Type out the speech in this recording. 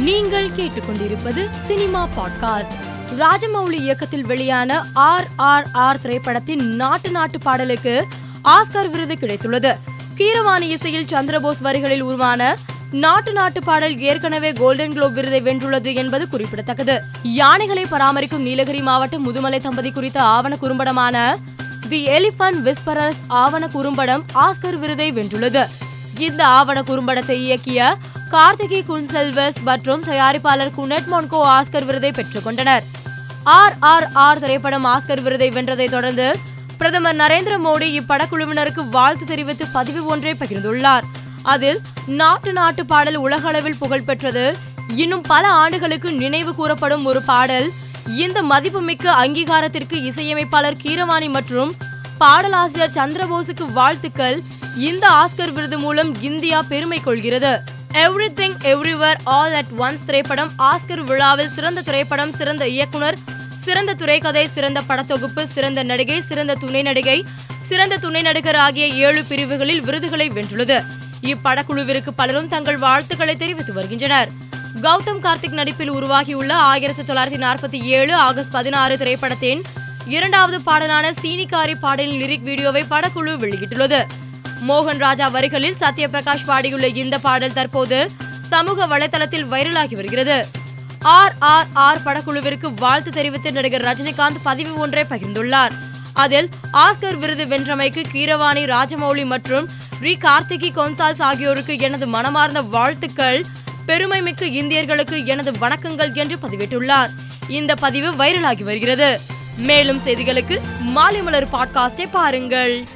நீங்கள் கேட்டுக்கொண்டிருப்பது cinema podcast. Rajamouli இயக்கத்தில் வெளியான ஆர் ஆர் ஆர் திரைப்படத்தின் நாட்டு நாட்டு பாடலுக்கு ஆஸ்கர் விருது கிடைத்துள்ளது. கீரவாணி இசையில் சந்திரபோஸ் வரிகளில் உருவான நாட்டு நாட்டு பாடல் ஏற்கனவே கோல்டன் குளோப் விருதை வென்றுள்ளது என்பது குறிப்பிடத்தக்கது. யானைகளை பராமரிக்கும் நீலகிரி மாவட்டம் முதுமலை தம்பதி குறித்த ஆவண குறும்படமான தி எலிபன்ட் விஸ்பரஸ் ஆவண குறும்படம் ஆஸ்கர் விருதை வென்றுள்ளது. இந்த ஆவண குறும்படத்தை இயக்கிய கார்த்திகி குன்செல்வஸ் மற்றும் தயாரிப்பாளர் குனெட் மொன்கோ ஆஸ்கர் விருதை பெற்றுக்கொண்டனர் ஆர் ஆர் ஆர் திரைப்படம் ஆஸ்கர் விருதை வென்றதை தொடர்ந்து பிரதமர் நரேந்திர மோடி இப்படக்குழுவினருக்கு வாழ்த்து தெரிவித்து பதிவு ஒன்றை பகிர்ந்துள்ளார். அதில் நாட்டு நாட்டு பாடல் உலக அளவில் புகழ்பெற்றது இன்னும் பல ஆண்டுகளுக்கு நினைவு கூறப்படும் ஒரு பாடல் இந்த மதிப்புமிக்க அங்கீகாரத்திற்கு இசையமைப்பாளர் கீரவாணி மற்றும் பாடலாசிரியர் சந்திரபோஸுக்கு வாழ்த்துக்கள். இந்த ஆஸ்கர் விருது மூலம் இந்தியா பெருமை கொள்கிறது. Everything everywhere all at once திரைப்படம் ஆஸ்கர் விழாவில் சிறந்த திரைப்படம் சிறந்த இயக்குனர் சிறந்த துறைக்கதை சிறந்த படத்தொகுப்பு சிறந்த நடிகை சிறந்த துணை நடிகை சிறந்த துணை நடிகர் ஆகிய ஏழு பிரிவுகளில் விருதுகளை வென்றுள்ளது. இப்படக்குழுவிற்கு பலரும் தங்கள் வாழ்த்துக்களை தெரிவித்து வருகின்றனர். கௌதம் கார்த்திக் நடிப்பில் உருவாகியுள்ள ஆயிரத்தி தொள்ளாயிரத்தி நாற்பத்தி ஏழு ஆகஸ்ட் பதினாறு திரைப்படத்தின் இரண்டாவது பாடலான சீனிக்காரி பாடலின் லிரிக் வீடியோவை படக்குழு வெளியிட்டுள்ளது. மோகன் ராஜா வரிகளில் சத்யபிரகாஷ் பாடியுள்ள இந்த பாடல் தற்போது சமூக வலைதளத்தில் வைரலாகி வருகிறது. ஆர் ஆர் ஆர் படக்குழுவிற்கு வாழ்த்து தெரிவித்து நடிகர் ரஜினிகாந்த் பதிவு ஒன்றை பகிர்ந்துள்ளார். அதில் ஆஸ்கர் விருது வென்றமைக்கு கீரவாணி ராஜமௌலி மற்றும் ரி கார்த்திகி கொன்சால்ஸ் ஆகியோருக்கு எனது மனமார்ந்த வாழ்த்துக்கள். பெருமை மிக்க இந்தியர்களுக்கு எனது வணக்கங்கள் என்று பதிவிட்டுள்ளார். இந்த பதிவு வைரலாகி வருகிறது. மேலும் செய்திகளுக்கு மாலை மலர் பாட்காஸ்டை பாருங்கள்.